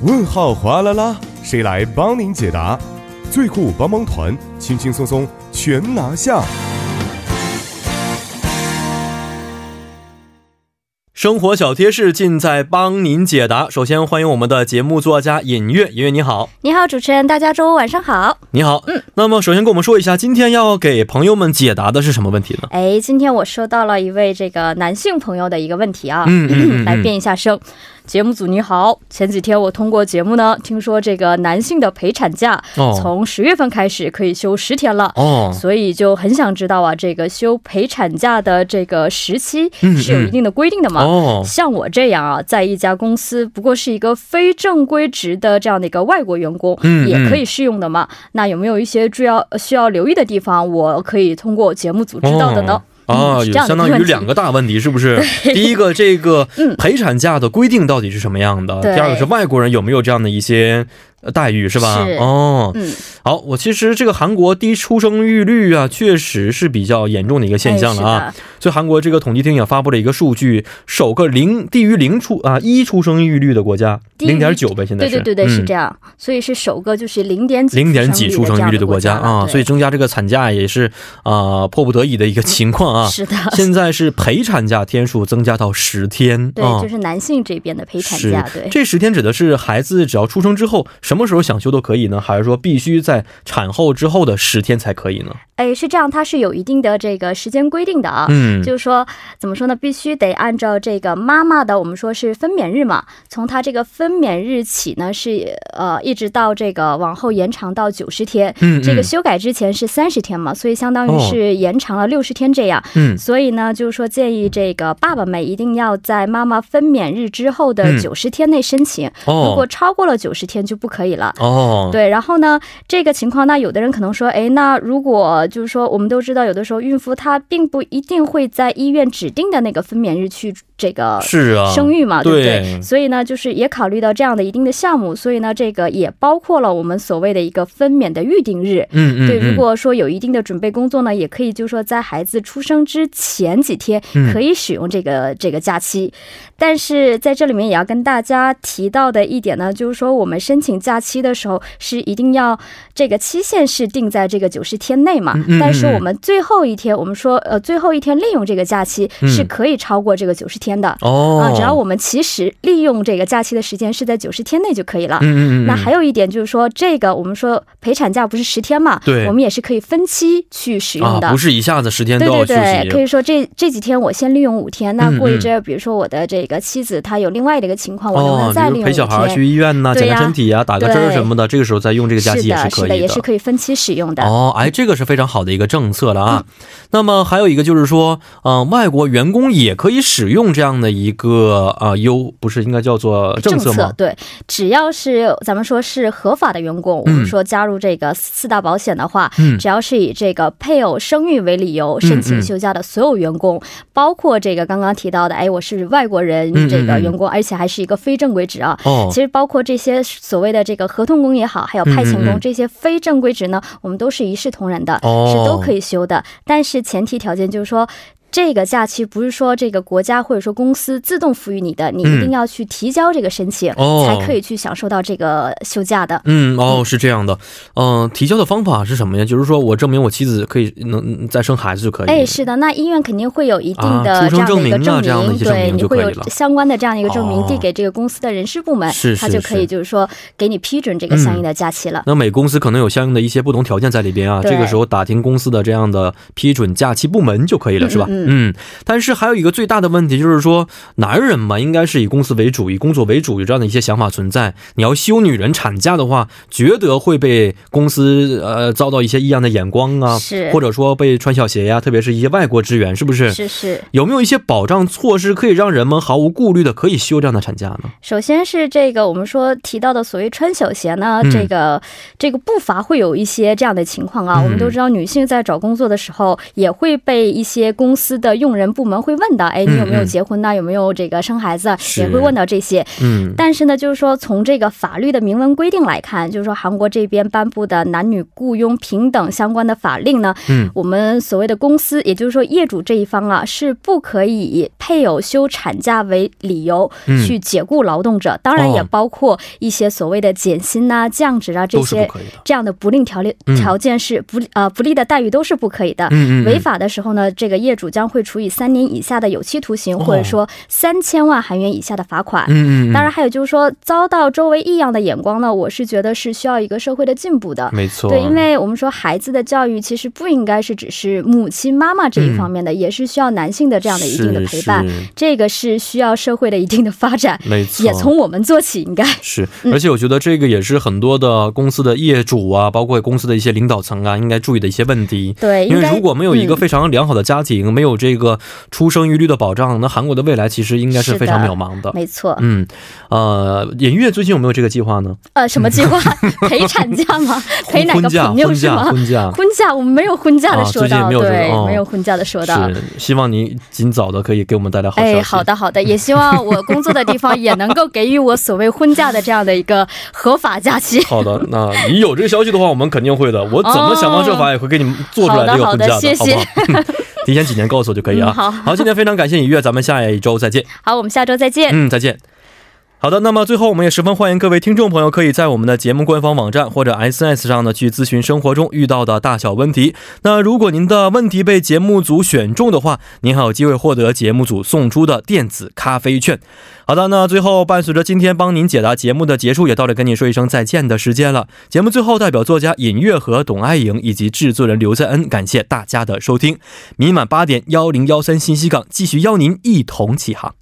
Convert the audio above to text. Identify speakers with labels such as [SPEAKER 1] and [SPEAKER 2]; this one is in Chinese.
[SPEAKER 1] 问号哗啦啦，谁来帮您解答？最酷帮帮团，轻轻松松全拿下。
[SPEAKER 2] 生活小贴士尽在帮您解答。首先欢迎我们的节目作家尹月，尹月你好，
[SPEAKER 3] 你好，主持人，大家周五晚上好。
[SPEAKER 2] 你好，
[SPEAKER 3] 嗯，
[SPEAKER 2] 那么首先跟我们说一下，今天要给朋友们解答的是什么问题呢？
[SPEAKER 3] 哎，今天我收到了一位这个男性朋友的一个问题啊，
[SPEAKER 2] 嗯嗯嗯嗯
[SPEAKER 3] 来变一下声。节目组你好，前几天我通过节目呢，听说这个男性的陪产假
[SPEAKER 2] 哦
[SPEAKER 3] 从十月份开始可以休十天了。
[SPEAKER 2] 哦，
[SPEAKER 3] 所以就很想知道啊，这个休陪产假的这个时期
[SPEAKER 2] 嗯
[SPEAKER 3] 是有一定的规定的吗？
[SPEAKER 2] 哦，
[SPEAKER 3] 像我这样啊，在一家公司不过是一个非正规职的这样的一个外国员工，
[SPEAKER 2] 嗯
[SPEAKER 3] 也可以适用的嘛？那有没有一些主要需要留意的地方，我可以通过节目组知道的呢？
[SPEAKER 2] 啊，有相当于两个大问题，是不是？第一个，这个陪产假的规定到底是什么样的？第二个是外国人有没有这样的一些呃待遇，是吧？
[SPEAKER 3] 是
[SPEAKER 2] 哦，
[SPEAKER 3] 嗯，
[SPEAKER 2] 好，我其实这个韩国低出生育率啊，确实是比较严重的一个现象了啊。
[SPEAKER 3] 哎
[SPEAKER 2] 所以韩国这个统计厅也发布了一个数据，首个零低于零出啊一出生育率的国家，零点九呗，现在是
[SPEAKER 3] 对对对对，是这
[SPEAKER 2] 样。
[SPEAKER 3] 样，所以是首个就是零点几
[SPEAKER 2] 零点几出生育率的国家啊，所以
[SPEAKER 3] 以
[SPEAKER 2] 增加这个产假也是啊、迫不得已的一个情况啊。
[SPEAKER 3] 是的，
[SPEAKER 2] 现在是陪产假天数增加到十天，
[SPEAKER 3] 对，
[SPEAKER 2] 啊
[SPEAKER 3] 就是男性这边的陪产假，对。
[SPEAKER 2] 这十天指的是孩子只要出生之后，什么时候想休都可以呢？还是说必须在产后之后的十天才可以呢？
[SPEAKER 3] 哎，是这样，它是有一定的这个时间规定的啊。
[SPEAKER 2] 嗯，
[SPEAKER 3] 就是说，怎么说呢？必须得按照这个妈妈的，我们说是分娩日嘛，从她这个分娩日起呢，是呃，一直到这个往后延长到九十天。
[SPEAKER 2] 嗯，
[SPEAKER 3] 这个
[SPEAKER 2] 嗯
[SPEAKER 3] 修改之前是三十天嘛，所以相当于是延长了六十天这样。
[SPEAKER 2] 嗯
[SPEAKER 3] 所以呢，就是说建议这个爸爸们一定要在妈妈分娩日之后的
[SPEAKER 2] 嗯
[SPEAKER 3] 九十天内申请，如果
[SPEAKER 2] 哦
[SPEAKER 3] 超过了九十天就不可以了。
[SPEAKER 2] 哦，
[SPEAKER 3] 对，然后呢，这个情况，那有的人可能说，哎，那如果就是说，我们都知道，有的时候孕妇她并不一定会在医院指定的那个分娩日去这个
[SPEAKER 2] 是啊，
[SPEAKER 3] 生育嘛，对不对？
[SPEAKER 2] 对。
[SPEAKER 3] 所以呢，就是也考虑到这样的一定的项目，所以呢，这个也包括了我们所谓的一个分娩的预定日。
[SPEAKER 2] 嗯嗯，
[SPEAKER 3] 对，
[SPEAKER 2] 嗯
[SPEAKER 3] 如果说有一定的准备工作呢，也可以就是说在孩子出生之前几天
[SPEAKER 2] 嗯。
[SPEAKER 3] 可以使用这个、这个假期，但是在这里面也要跟大家提到的一点呢，就是说我们申请假期的时候是一定要这个期限是定在这个九十天内嘛，但是我们最后一天，我们说呃最后一天利用这个假期
[SPEAKER 2] 嗯。
[SPEAKER 3] 是可以超过这个九十天的。
[SPEAKER 2] 哦，
[SPEAKER 3] 啊，只要我们其实利用这个假期的时间是在九十天内就可以了。
[SPEAKER 2] 嗯嗯嗯，
[SPEAKER 3] 那还有一点就是说，这个我们说陪产假不是十天嘛，
[SPEAKER 2] 对
[SPEAKER 3] 我们也是可以分期去使用的。
[SPEAKER 2] 啊，不是一下子十天都
[SPEAKER 3] 对
[SPEAKER 2] 要休
[SPEAKER 3] 对对，可，以说这这几天我先利用五天，那过一阵儿，比如说我的这个妻子她有另外的一个情况，我能不
[SPEAKER 2] 哦
[SPEAKER 3] 能，再利用五
[SPEAKER 2] 比如陪小孩？去医院呐，检查身体呀，打个针什么的，这个时候再用这个假期
[SPEAKER 3] 是的，是的，
[SPEAKER 2] 也可以
[SPEAKER 3] 也是可以分期使用的。
[SPEAKER 2] 哦，哎，这个是非常好的一个政策了啊。
[SPEAKER 3] 嗯
[SPEAKER 2] 那么还有一个就是说，嗯、外国员工也可以使用这样的一个啊、优，不是应该叫做政策吗？
[SPEAKER 3] 对，只要是咱们说是合法的员工，我们说加入这个四大保险的话，
[SPEAKER 2] 嗯
[SPEAKER 3] 只要是以这个配偶生育为理由申
[SPEAKER 2] 嗯
[SPEAKER 3] 请休假的所有员工，包括这个刚刚提到的，哎，我是外国人这个员工，而且还是一个非正规职啊。
[SPEAKER 2] 哦
[SPEAKER 3] 其，实包括这些所谓的这个合同工也好，还有派遣工这些非正规职呢，我们都是一视同仁的，
[SPEAKER 2] 哦
[SPEAKER 3] 是都可以休的。但是前提条件就是说。这个假期不是说这个国家或者说公司自动赋予你的，你一定要去提交这个申请，
[SPEAKER 2] 哦
[SPEAKER 3] 才可以去享受到这个休假的。
[SPEAKER 2] 嗯，哦，是这样的，嗯、提交的方法是什么呀？就是说我证明我妻子可以能再生孩子就可以。
[SPEAKER 3] 哎，是的，那医院肯定会有一定
[SPEAKER 2] 啊
[SPEAKER 3] 的这样的一个
[SPEAKER 2] 证明
[SPEAKER 3] 对，你会有相关的这样的一个证明
[SPEAKER 2] 哦
[SPEAKER 3] 递给这个公司的人事部门，
[SPEAKER 2] 是是
[SPEAKER 3] 他就可以就是说给你批准这个相应的假期了。
[SPEAKER 2] 那每公司可能有相应的一些不同条件在里边啊，这个时候打听公司的这样的批准假期部门就可以了，是吧？
[SPEAKER 3] 嗯
[SPEAKER 2] 嗯。但是还有一个最大的问题就是说，男人嘛，应该是以公司为主，以工作为主，有这样的一些想法存在。你要休女人产假的话，觉得会被公司呃遭到一些异样的眼光啊，
[SPEAKER 3] 是
[SPEAKER 2] 或者说被穿小鞋呀、特别是一些外国职员，是不是？
[SPEAKER 3] 是是，
[SPEAKER 2] 有没有一些保障措施可以让人们毫无顾虑的可以休这样的产假呢？
[SPEAKER 3] 首先是这个我们说提到的所谓穿小鞋呢，
[SPEAKER 2] 嗯
[SPEAKER 3] 这个这个不乏会有一些这样的情况啊。
[SPEAKER 2] 嗯
[SPEAKER 3] 我们都知道，女性在找工作的时候也会被一些公司司的用人部门会问到，哎，你有没有结婚呢？有没有这个生孩子？也会问到这些。
[SPEAKER 2] 嗯，
[SPEAKER 3] 但是呢，就是说从这个法律的明文规定来看，就是说韩国这边颁布的男女雇佣平等相关的法令呢，
[SPEAKER 2] 嗯，
[SPEAKER 3] 我们所谓的公司，也就是说业主这一方啊，是不可以以配偶休产假为理由
[SPEAKER 2] 嗯
[SPEAKER 3] 去解雇劳动者，当然也
[SPEAKER 2] 哦
[SPEAKER 3] 包括一些所谓的减薪呐、降职啊这些。这样的不利条例
[SPEAKER 2] 嗯
[SPEAKER 3] 条件是不利呃不利的待遇都是不可以的。
[SPEAKER 2] 嗯嗯，嗯
[SPEAKER 3] 违法的时候呢，这个业主将会处以三年以下的有期徒刑，
[SPEAKER 2] 哦。
[SPEAKER 3] 或者说三千万韩元以下的罚款。
[SPEAKER 2] 嗯嗯，嗯。
[SPEAKER 3] 当然，还有就是说，遭到周围异样的眼光呢，我是觉得是需要一个社会的进步的。
[SPEAKER 2] 没错，
[SPEAKER 3] 对，因为我们说孩子的教育其实不应该是只是母亲妈妈这一方面的，也是需要男性的这样的一定的陪伴。这个是需要社会的一定的发展，
[SPEAKER 2] 没错，
[SPEAKER 3] 也从我们做起，应该。
[SPEAKER 2] 是，
[SPEAKER 3] 嗯。
[SPEAKER 2] 而且我觉得这个也是很多的公司的业主啊，包括公司的一些领导层啊，应该注意的一些问题。
[SPEAKER 3] 对，
[SPEAKER 2] 因为如果没有一个
[SPEAKER 3] 嗯。
[SPEAKER 2] 非常良好的家庭，没有这个出生育率的保障，那韩国的未来其实应该是非常渺茫的。
[SPEAKER 3] 没错。
[SPEAKER 2] 嗯，呃，尹月最近有没有这个计划呢？
[SPEAKER 3] 呃，什么计划？陪产假吗？陪哪个，朋友是吗？
[SPEAKER 2] 婚假。
[SPEAKER 3] 婚假我们没有婚假的说到，
[SPEAKER 2] 啊最近没有这个
[SPEAKER 3] 对，
[SPEAKER 2] 哦
[SPEAKER 3] 没有婚假的说到。
[SPEAKER 2] 是，希望你尽早的可以给我们带来好消息。
[SPEAKER 3] 哎，好的好的，也希望我工作的地方也能够给予我所谓婚假的这样的一个合法假期。
[SPEAKER 2] 好的，那你有这个消息的话，我们肯定会的。我怎么想方设法也会给你们做出来这个婚假
[SPEAKER 3] 好的好的谢谢
[SPEAKER 2] 好不好？提前几年告诉我就可以啊。
[SPEAKER 3] 嗯好
[SPEAKER 2] 好，今天非常感谢尹月，咱们下一周再见。
[SPEAKER 3] 好，我们下周再见。
[SPEAKER 2] 嗯，再见。好的，那么最后我们也十分欢迎各位听众朋友可以在我们的节目官方网站或者 SNS 上呢去咨询生活中遇到的大小问题。那如果您的问题被节目组选中的话，您还有机会获得节目组送出的电子咖啡券。好的，那最后伴随着今天帮您解答节目的结束，也到了跟您说一声再见的时间了。节目最后代表作家尹月和董爱颖以及制作人刘在恩，感谢大家的收听。明晚八点幺零幺三信息港继续邀您一同起航。